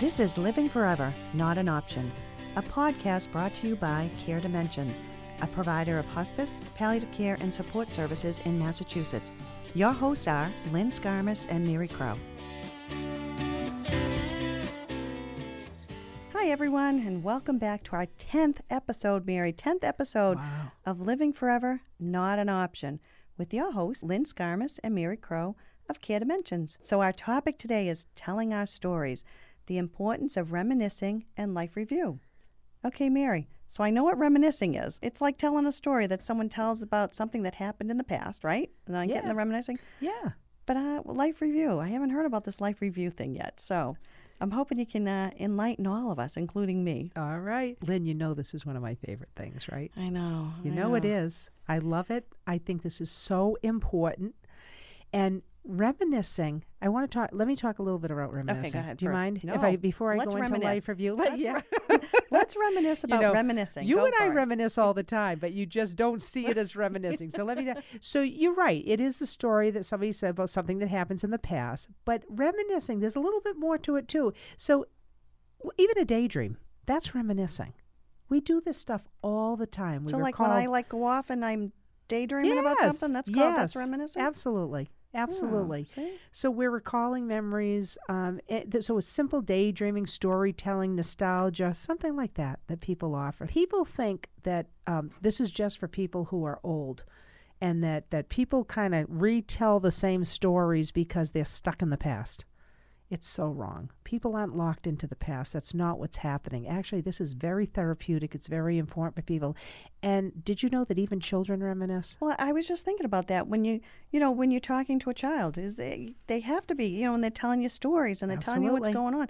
This is Living Forever, Not an Option, a podcast brought to you by Care Dimensions, a provider of hospice, palliative care, and support services in Massachusetts. Your hosts are Lynn Skarmas and Mary Crow. Hi, everyone, and welcome back to our 10th episode, Mary. 10th episode Wow. of Living Forever, Not an Option, with your hosts, Lynn Skarmas and Mary Crow of Care Dimensions. So, our topic today is telling our stories, the importance of reminiscing and life review. Okay, Mary. So, I know what reminiscing is. It's like telling a story that someone tells about something that happened in the past, right? And I'm getting the reminiscing. Yeah. But uh, life review, I haven't heard about this life review thing yet. So, I'm hoping you can uh, enlighten all of us, including me. All right. Lynn, you know this is one of my favorite things, right? I know. You I know, it is. I love it. I think this is so important. And reminiscing, I want to talk let me talk a little bit about reminiscing. ahead Do you first. mind? No. If I before I Let's go into reminisce. life review. Let, Let's yeah. Let's reminisce about you know, reminiscing. You Go and I it. reminisce all the time, but you just don't see it as reminiscing. So let me. know. So you're right. It is the story that somebody said about something that happens in the past, but reminiscing. There's a little bit more to it too. So even a daydream, that's reminiscing. We do this stuff all the time. We So, like when I like go off and I'm daydreaming about something, that's called that's reminiscing. Absolutely, absolutely. see? So we're recalling memories. Um, it, so a simple daydreaming, storytelling, nostalgia, something like that that people offer. People think that um, this is just for people who are old, and that that people kind of retell the same stories because they're stuck in the past. It's so wrong. People aren't locked into the past. That's not what's happening. Actually, this is very therapeutic. It's very important for people. And did you know that even children reminisce? Well, I was just thinking about that when you, you know, when you're talking to a child, is they they have to be, you know, when they're telling you stories and they're telling you what's going on.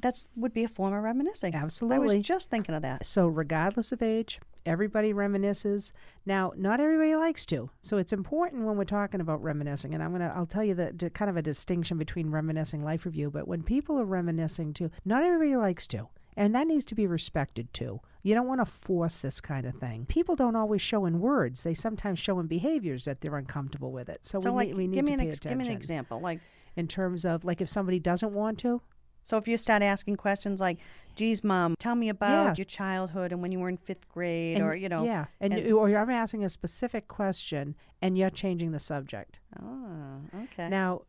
That's would be a form of reminiscing. Absolutely. I Absolutely. was just thinking of that. So, regardless of age, everybody reminisces. Now, not everybody likes to. So, it's important when we're talking about reminiscing. And I'm gonna, I'll tell you the, kind of a distinction between reminiscing, life review. But when people are reminiscing too, not everybody likes to. And that needs to be respected too. You don't want to force this kind of thing. People don't always show in words; they sometimes show in behaviors that they're uncomfortable with it. So, So, we, like, need, we need give me to an pay ex- give me an example. Like, In terms of like if somebody doesn't want to, so if you start asking questions like, "Geez, mom, tell me about Yeah. your childhood and when you were in fifth grade," and, or you know, yeah, and, and- or you're ever asking a specific question and you're changing the subject. oh, okay, Now,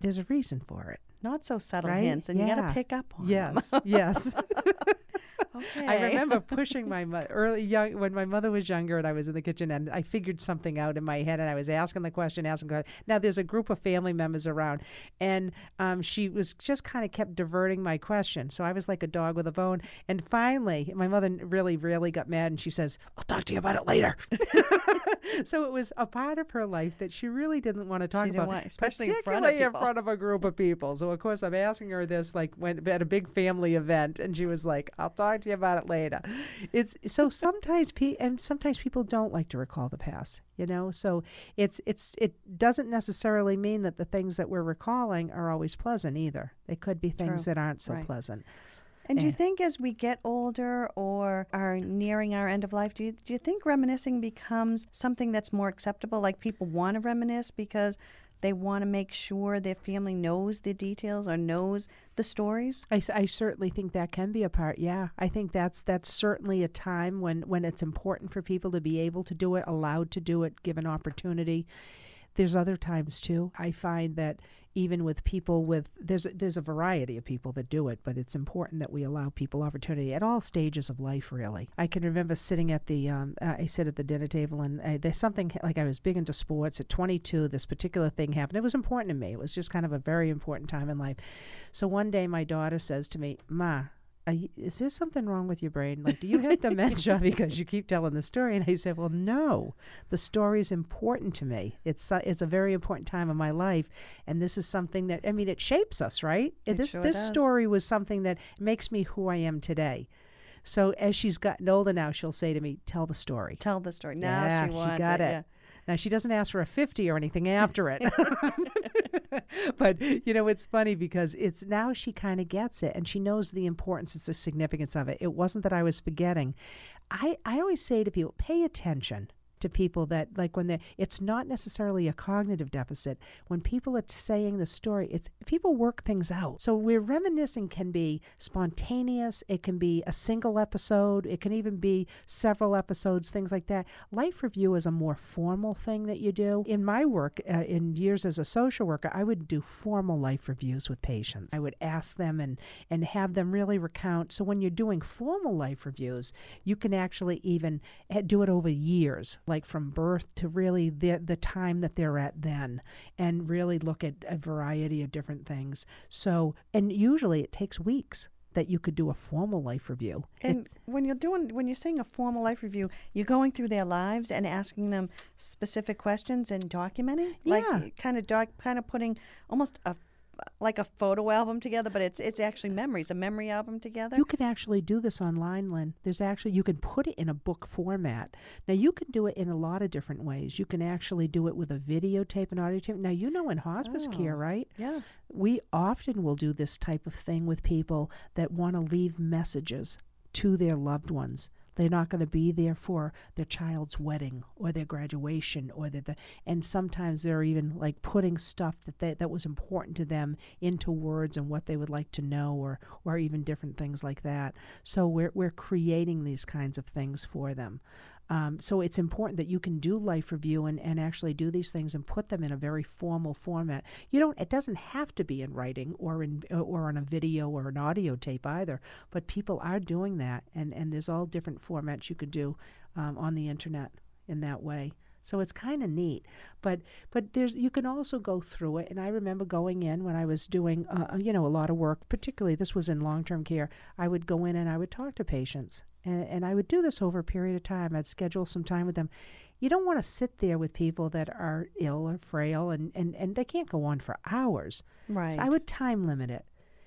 there's a reason for it. not so subtle right? hints, and you got to pick up on Yes, yes. them. Okay, I remember pushing my mo- early young when my mother was younger and I was in the kitchen and I figured something out in my head and I was asking the question, asking. the question. Now there's a group of family members around, and um, she was just kind of kept diverting my question. So I was like a dog with a bone. And finally, my mother really, really got mad and she says, "I'll talk to you about it later." so it was a part of her life that she really didn't want to talk about, want- especially in front of in front of a group of people. So of course I'm asking her this like when at a big family event, and she was like, "I'll talk to you about it later." It's so sometimes pe- and sometimes people don't like to recall the past, you know. So it's it's it doesn't necessarily mean that the things that we're recalling are always pleasant either. They could be things True. that aren't so Right. pleasant. And do you Eh. think as we get older or are nearing our end of life, do you, do you think reminiscing becomes something that's more acceptable? Like people want to reminisce because they want to make sure their family knows the details or knows the stories? I certainly think that can be a part. Yeah, I think that's that's certainly a time when when it's important for people to be able to do it, allowed to do it, given opportunity. There's other times too. I find that even with people with there's there's a variety of people that do it, but it's important that we allow people opportunity at all stages of life. Really, I can remember sitting at the um, uh, I sit at the dinner table and uh, there's something like I was big into sports. At 22, this particular thing happened. It was important to me. It was just kind of a very important time in life. So one day, my daughter says to me, "Ma." Are you, is there something wrong with your brain? Like, do you have dementia because you keep telling the story? And I said, well, no. The story is important to me. It's uh, it's a very important time of my life, and this is something that I mean, it shapes us, right? It this sure this does. story was something that makes me who I am today. So as she's gotten older now, she'll say to me, "Tell the story." Tell the story. Now yeah, she wants got it. yeah. Now she doesn't ask for a 50 or anything after it. but you know, it's funny because it's now she kind of gets it and she knows the importance and the significance of it. It wasn't that I was forgetting. I I always say to people, pay attention to people that like when they it's not necessarily a cognitive deficit. When people are saying the story, it's people work things out. So we're reminiscing can be spontaneous, it can be a single episode, it can even be several episodes, things like that. Life review is a more formal thing that you do. In my work, uh, in years as a social worker, I would do formal life reviews with patients. I would ask them and and have them really recount. So when you're doing formal life reviews, you can actually even eh, do it over years, like from birth to really the the time that they're at then, and really look at a variety of different things. So and usually it takes weeks that you could do a formal life review. And when you're doing when you're saying a formal life review, you're going through their lives and asking them specific questions and documenting, Yeah. like kind of doc, kind of putting almost a like a photo album together, but it's it's actually memories, a memory album together. You can actually do this online, Lynn. There's actually you can put it in a book format. Now you can do it in a lot of different ways. You can actually do it with a videotape and audio tape. Now you know in hospice Oh. care, right? yeah. We often will do this type of thing with people that want to leave messages to their loved ones. They're not going to be there for their child's wedding or their graduation or the, and sometimes they're even like putting stuff that they, that was important to them into words and what they would like to know or or even different things like that. So we're we're creating these kinds of things for them. Um, so it's important that you can do life review and, and actually do these things and put them in a very formal format. You don't. It doesn't have to be in writing or in or on a video or an audio tape either. But people are doing that, and and there's all different formats you could do um, on the internet in that way. So it's kind of neat, but but there's you can also go through it. And I remember going in when I was doing uh, you know a lot of work, particularly this was in long term care. I would go in and I would talk to patients, and and I would do this over a period of time. I'd schedule some time with them. You don't want to sit there with people that are ill or frail, and and and they can't go on for hours. Right. So I would time limit it.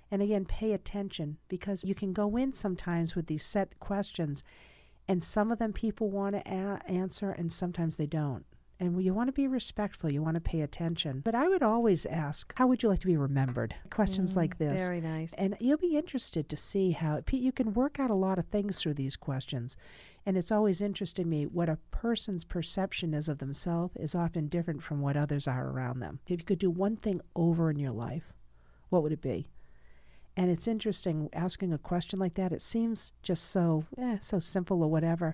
And again, pay attention because you can go in sometimes with these set questions, and some of them people want to a- answer, and sometimes they don't. And you want to be respectful, you want to pay attention. But I would always ask, How would you like to be remembered? Questions like this. Very nice. And you'll be interested to see how Pete, you can work out a lot of things through these questions. And it's always interesting to me what a person's perception is of themselves is often different from what others are around them. If you could do one thing over in your life, what would it be? And it's interesting asking a question like that. It seems just so eh, so simple or whatever.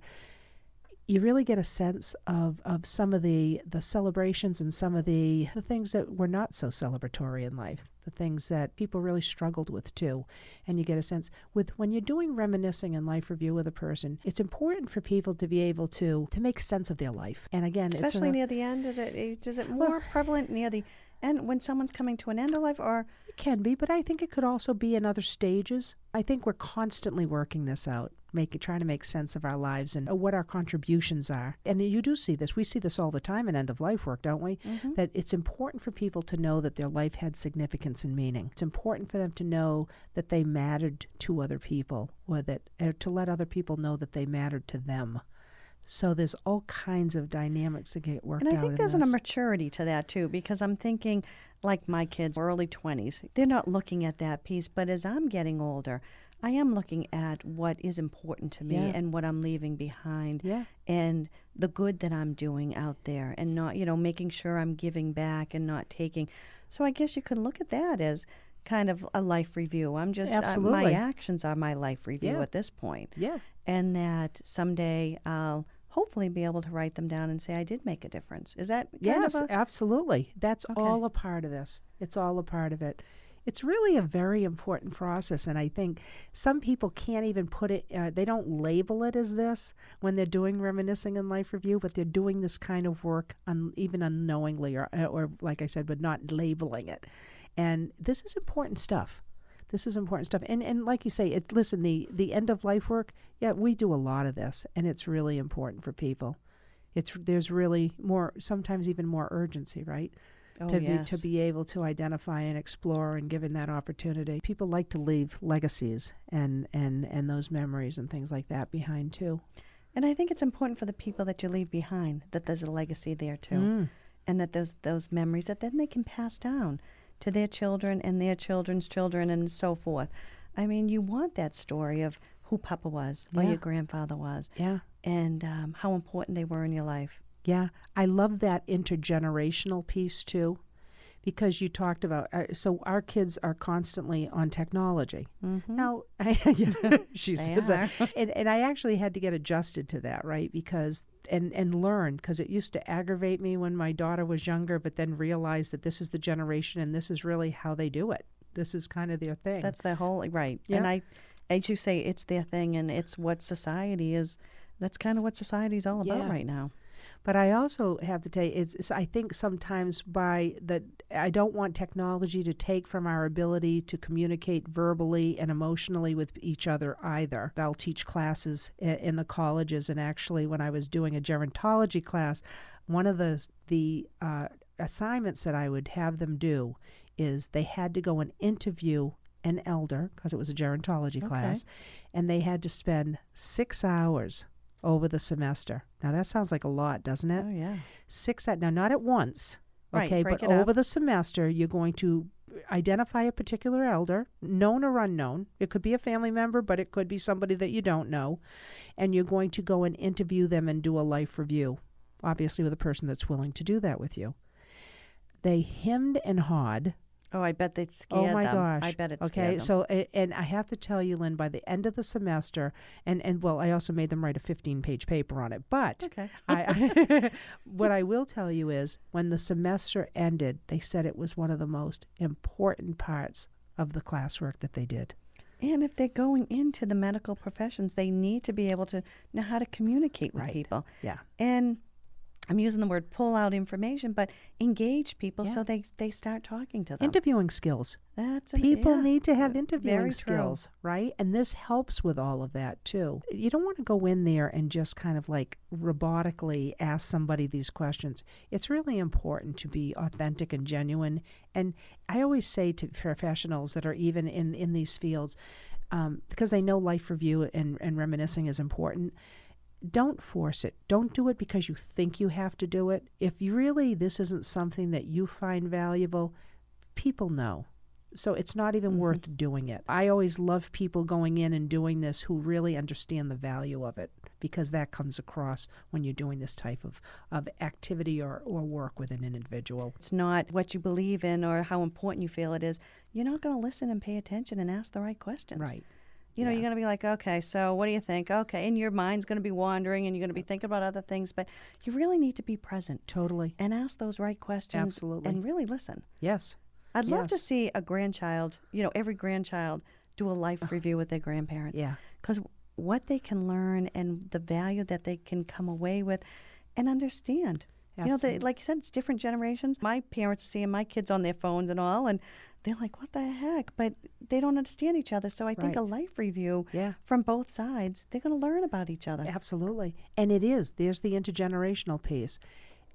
You really get a sense of, of some of the, the celebrations and some of the, the things that were not so celebratory in life, the things that people really struggled with too. And you get a sense with when you're doing reminiscing and life review with a person, it's important for people to be able to to make sense of their life. And again, Especially near the end, is it eh, is is it more prevalent near the end when someone's coming to an end of life, or It can be, but I think it could also be in other stages. I think we're constantly working this out, making trying to make sense of our lives and what our contributions are. And you do see this. We see this all the time in end of life work, don't we? Mm-hmm. That it's important for people to know that their life had significance and meaning. It's important for them to know that they mattered to other people, or that or to let other people know that they mattered to them. So there's all kinds of dynamics that get worked and I think in there's a maturity to that too, because I'm thinking, like my kids, early 20s, they're not looking at that piece. But as I'm getting older, I am looking at what is important to me Yeah. and what I'm leaving behind. Yeah. and the good that I'm doing out there and not, you know, making sure I'm giving back and not taking. So I guess you could look at that as kind of a life review. I'm just, uh, my actions are my life review Yeah. at this point. Yeah. And that someday I'll hopefully be able to write them down and say I did make a difference. Is that kind Yes, of a, absolutely. That's Okay. all a part of this. It's all a part of it. It's really a very important process, and I think some people can't even put it. Uh, they don't label it as this when they're doing reminiscing and life review, but they're doing this kind of work, un, even unknowingly, or, or like I said, but not labeling it. And this is important stuff. This is important stuff. And and like you say, it listen, the the end of life work, yeah, we do a lot of this and it's really important for people. It's there's really more sometimes even more urgency, right? Oh, to yes. be to be able to identify and explore and given that opportunity. People like to leave legacies and and and those memories and things like that behind too. And I think it's important for the people that you leave behind that there's a legacy there too. Mm. and that those those memories that then they can pass down to their children and their children's children and so forth. I mean, you want that story of who Papa was or your grandfather was Yeah. and um, how important they were in your life. Yeah, I love that intergenerational piece too, because you talked about. Uh, so our kids are constantly on technology. Mm-hmm. Now, I, yeah, she says, that. and and I actually had to get adjusted to that, right? Because and and learn because it used to aggravate me when my daughter was younger, but then realize that this is the generation and this is really how they do it. This is kind of their thing. That's their whole right. Yeah. And I, as you say, it's their thing, and it's what society is. That's kind of what society's all about Yeah. right now. But I also have to tell you, it's, it's- I think sometimes by the, I don't want technology to take from our ability to communicate verbally and emotionally with each other either. I'll teach classes in the colleges, and actually, when I was doing a gerontology class, one of the the uh, assignments that I would have them do is they had to go and interview an elder because it was a gerontology Okay. class, and they had to spend six hours over the semester. Now that sounds like a lot, doesn't it? Oh yeah. Six at now, not at once. Right, Okay, but up. over the semester, you're going to identify a particular elder, known or unknown. It could be a family member, but it could be somebody that you don't know. And you're going to go and interview them and do a life review, obviously, with a person that's willing to do that with you. They hemmed and hawed Oh, I bet they'd scare Oh my them. gosh! I bet it's scared. okay. So, a- and I have to tell you, Lynn, by the end of the semester, and and well, I also made them write a 15-page paper on it. But okay. I, what I will tell you is, when the semester ended, they said it was one of the most important parts of the classwork that they did. And if they're going into the medical professions, they need to be able to know how to communicate with Right. people. Yeah. And I'm using the word pull out information, but engage people Yeah. so they they start talking to them. Interviewing skills. That's an- People yeah. need to have Very interviewing true. skills, right? And this helps with all of that too. You don't want to go in there and just kind of like robotically ask somebody these questions. It's really important to be authentic and genuine. And I always say to professionals that are even in, in these fields, um, because they know life review and, and reminiscing is important, don't force it. Don't do it because you think you have to do it. If you really this isn't something that you find valuable, people know. So it's not even mm-hmm. worth doing it. I always love people going in and doing this who really understand the value of it because that comes across when you're doing this type of, of activity or, or work with an individual. It's not what you believe in or how important you feel it is. You're not going to listen and pay attention and ask the right questions. Right. You know, Yeah. you're going to be like, okay, so what do you think? Okay. And your mind's going to be wandering and you're going to be thinking about other things, but you really need to be present Totally. and ask those right questions. Absolutely. And really listen. Yes. I'd love to see a grandchild, you know, every grandchild do a life review with their grandparents. Yeah. Because what they can learn and the value that they can come away with and understand. You know, they, like you said, it's different generations. My parents are seeing my kids on their phones and all, and they're like, what the heck? But they don't understand each other. So I think Right. a life review Yeah. from both sides, they're going to learn about each other. Absolutely. And it is. There's the intergenerational piece.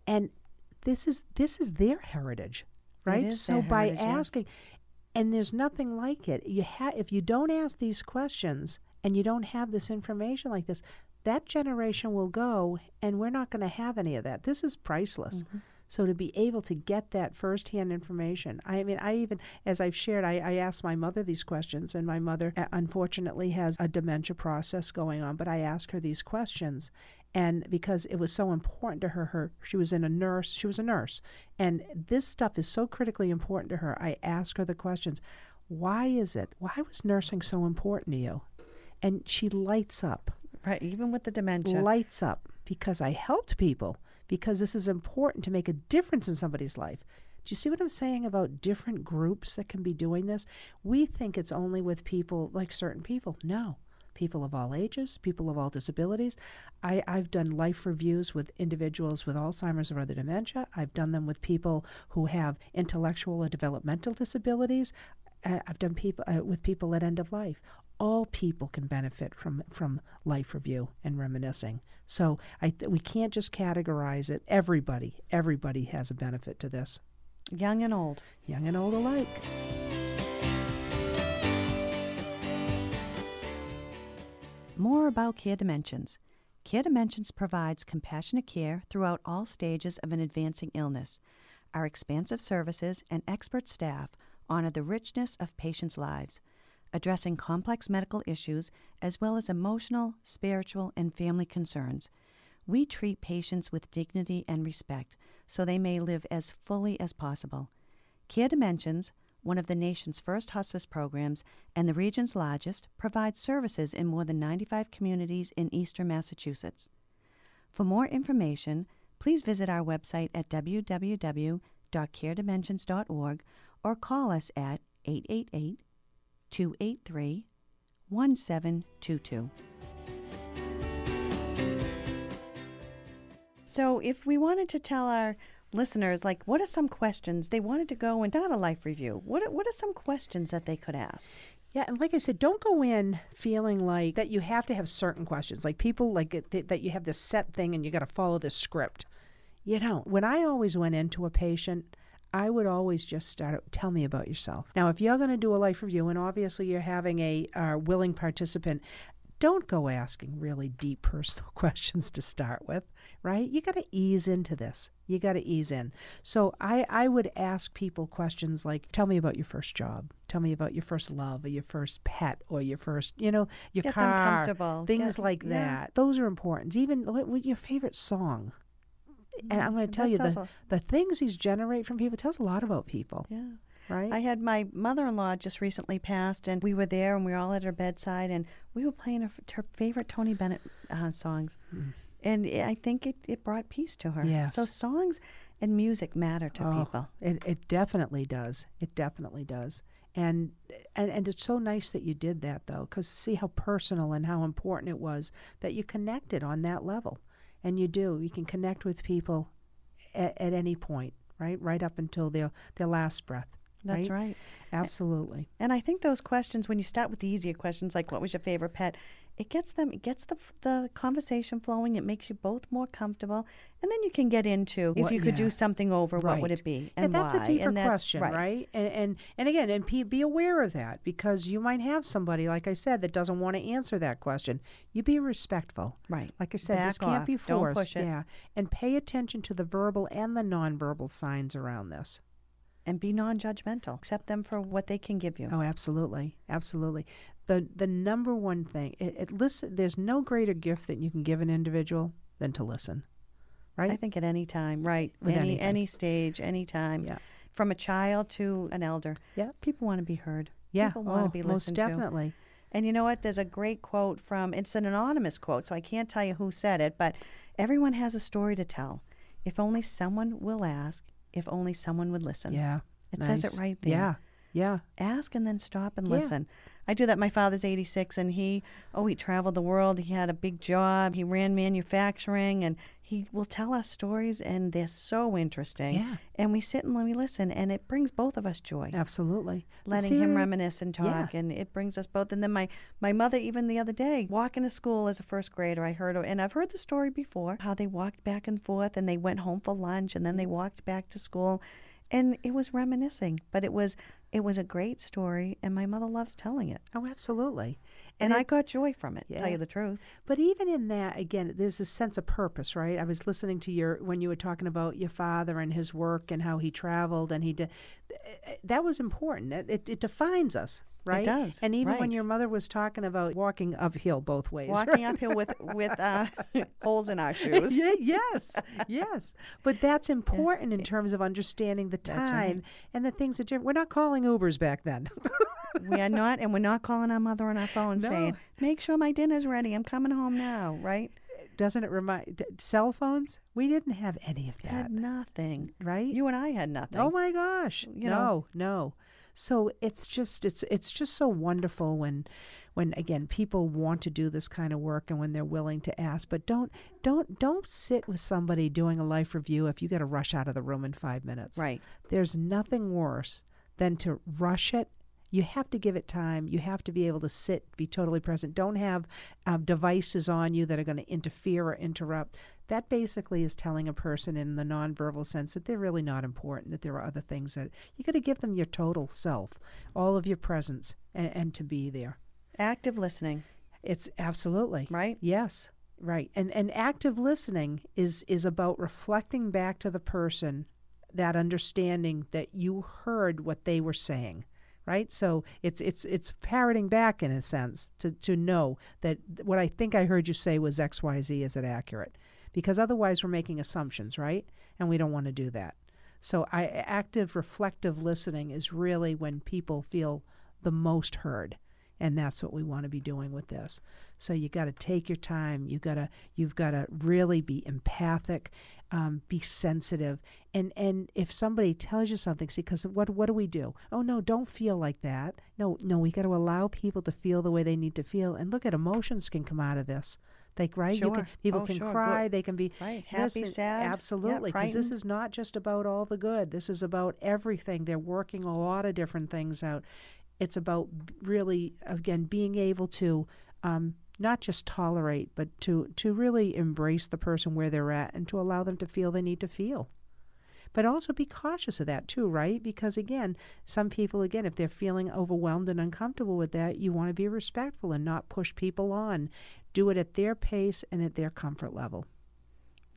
And this is this is their heritage, right? so by heritage, yeah. asking and there's nothing like it. You ha- if you don't ask these questions and you don't have this information like this, that generation will go and we're not going to have any of that. This is priceless. Mm-hmm. So to be able to get that firsthand information, I mean, I even, as I've shared, I, I asked my mother these questions, and my mother uh, unfortunately has a dementia process going on. But I asked her these questions, and because it was so important to her, her she was in a nurse, she was a nurse, and this stuff is so critically important to her. I asked her the questions. Why is it? Why was nursing so important to you? And she lights up Right, even with the dementia. lights up because I helped people because this is important to make a difference in somebody's life. Do you see what I'm saying about different groups that can be doing this? We think it's only with people like certain people. No. People of all ages, people of all disabilities. I, I've done life reviews with individuals with Alzheimer's or other dementia. I've done them with people who have intellectual or developmental disabilities. I've done people uh, with people at end of life. All people can benefit from from life review and reminiscing. So I th- we can't just categorize it. Everybody, everybody has a benefit to this, Young and old. young and old alike. More about Care Dimensions. Care Dimensions provides compassionate care throughout all stages of an advancing illness. Our expansive services and expert staff honor the richness of patients' lives, addressing complex medical issues as well as emotional, spiritual, and family concerns. We treat patients with dignity and respect so they may live as fully as possible. Care Dimensions, one of the nation's first hospice programs and the region's largest, provides services in more than 95 communities in eastern Massachusetts. For more information, please visit our website at www.caredimensions.org or call us at 888 283 1722. So, if we wanted to tell our listeners, like, what are some questions they wanted to go and done a life review? What what are some questions that they could ask? Yeah, and like I said, don't go in feeling like that you have to have certain questions. Like people like th- that you have this set thing and you got to follow this script. You don't. When I always went into a patient, I would always just start. Tell me about yourself. Now, if you're going to do a life review, and obviously you're having a uh, willing participant, don't go asking really deep personal questions to start with, right? You got to ease into this. You got to ease in. So I, I would ask people questions like, tell me about your first job. Tell me about your first love or your first pet or your first, you know, your Get car. comfortable. Things Get- like yeah. that. Those are important. Even what, what your favorite song. And I'm going to tell you, the, the things these generate from people tells a lot about people, Yeah. right? I had my mother in law just recently passed, and we were there and we were all at her bedside, and we were playing her, her favorite Tony Bennett uh, songs. And I think it, it brought peace to her. Yes. So, songs and music matter to Oh, people. It it definitely does. It definitely does. And and and it's so nice that you did that though, because see how personal and how important it was that you connected on that level, and you do. You can connect with people at, at any point, right? Right up until their their last breath. That's right. Absolutely. And I think those questions, when you start with the easier questions like "What was your favorite pet," it gets them, it gets the the conversation flowing. It makes you both more comfortable, and then you can get into if you could yeah. do something over, what would it be, And, and that's why? a deeper question, right? And, and and again, and be, be aware of that because you might have somebody, like I said, that doesn't want to answer that question. You be respectful. Right. Like I said, this Back can't off. be Don't forced. push it. Yeah, and pay attention to the verbal and the nonverbal signs around this. And be non-judgmental. Accept them for what they can give you. Oh, absolutely, absolutely. The the number one thing, it, it listen. There's no greater gift that you can give an individual than to listen, right? I think at any time, right? With any anything. any stage, any time. Yeah. From a child to an elder. Yeah. People want to be heard. yeah, People want oh, to be listened to. Most definitely. And you know what? There's a great quote from it's an anonymous quote, so I can't tell you who said it, but everyone has a story to tell. If only someone will ask, if only someone would listen. Yeah, It says it right there. Yeah, yeah. ask and then stop and Yeah. listen. I do that. My father's 86 and he, oh, he traveled the world. He had a big job. He ran manufacturing and he will tell us stories and they're so interesting. Yeah. And we sit and we listen and it brings both of us joy. Absolutely. Letting see him reminisce and talk Yeah. and it brings us both. And then my, my mother, even the other day, walking to school as a first grader, I heard, her- and I've heard the story before, how they walked back and forth and they went home for lunch and then they walked back to school. And it was reminiscing, but it was it was a great story, and my mother loves telling it. Oh, absolutely. And, I it- got joy from it, tell you the truth. But even in that, again, there's a sense of purpose, right? I was listening to your when you were talking about your father and his work and how he traveled and he did. That was important. It, it, it defines us, right? It does, And even when your mother was talking about walking uphill both ways, Walking right? uphill with with uh, holes in our shoes. yeah, yes, yes. But that's important in terms of understanding the time right. and the things that different. We're not calling Ubers back then. we are not, and we're not calling our mother on our phone No. saying, "Make sure my dinner's ready. I'm coming home now." Right? Doesn't it remind cell phones? We didn't have any of that, Had nothing. right? You and I had nothing. Oh my gosh. You no, know. no. So it's just it's it's just so wonderful when when again people want to do this kind of work and when they're willing to ask but don't don't don't sit with somebody doing a life review if you got to rush out of the room in 5 minutes. Right. There's nothing worse than to rush it. You have to give it time. You have to be able to sit, be totally present. Don't have uh, devices on you that are going to interfere or interrupt. That basically is telling a person in the nonverbal sense that they're really not important, that there are other things that you got to give them your total self, all of your presence, and, and to be there. Active listening. It's absolutely Right. Yes, right. And and active listening is is about reflecting back to the person that understanding that you heard what they were saying. Right? So it's it's it's parroting back in a sense to, to know that what I think I heard you say was XYZ, is it accurate? because otherwise we're making assumptions, right? And we don't want to do that. So I, active reflective listening is really when people feel the most heard and that's what we want to be doing with this so you got to take your time you got to you've got to really be empathic um, be sensitive. And and if somebody tells you something see because what what do we do? Oh no don't feel like that. No no we got to allow people to feel the way they need to feel. And look at emotions can come out of this. Like right sure. can, people oh, can sure. cry good. they can be right happy this, sad absolutely because yeah, this is not just about all the good. This is about everything. They're working a lot of different things out. It's about really, again, being able to um, not just tolerate, but to, to really embrace the person where they're at and to allow them to feel they need to feel. But also be cautious of that too, right? Because again, some people, again, if they're feeling overwhelmed and uncomfortable with that, you want to be respectful and not push people on. Do it at their pace and at their comfort level.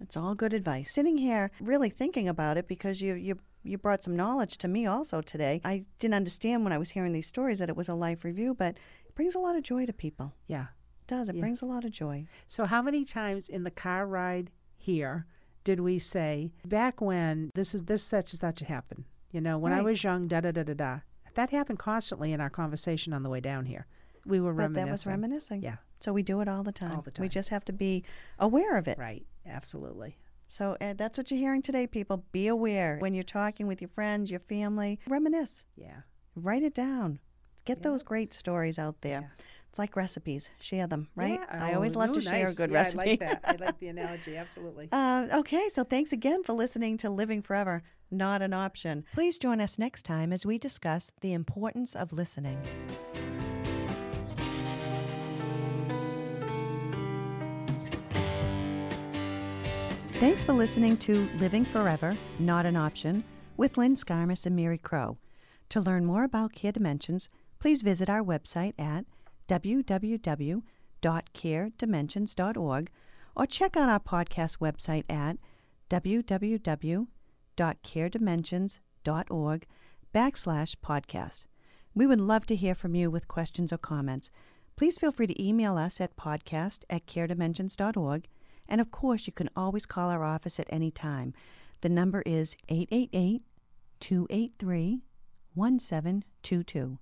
It's all good advice. Sitting here really thinking about it because you you you brought some knowledge to me also today. I didn't understand when I was hearing these stories that it was a life review, but it brings a lot of joy to people. Yeah. It does. It yeah. brings a lot of joy. So, how many times in the car ride here did we say, back when this is this such and such happened? You know, when right. I was young, da da da da da. That happened constantly in our conversation on the way down here. We were but reminiscing. that was reminiscing. Yeah. So we do it all the time. All the time. We just have to be aware of it. Right. Absolutely. So uh, that's what you're hearing today, people. Be aware when you're talking with your friends, your family. Reminisce. Yeah. Write it down. Get Yeah. those great stories out there. Yeah. It's like recipes. Share them, right? Yeah. I always Oh, love ooh, to share a good yeah, recipe. I like that. I like the analogy. Absolutely. Uh, okay, so thanks again for listening to Living Forever, Not an Option. Please join us next time as we discuss the importance of listening. Thanks for listening to Living Forever, Not an Option with Lynn Skarmas and Mary Crow. To learn more about Care Dimensions, please visit our website at www.caredimensions.org or check out our podcast website at www.caredimensions.org backslash podcast. We would love to hear from you with questions or comments. Please feel free to email us at podcast at caredimensions.org. And of course, you can always call our office at any time. The number is 888 283 1722.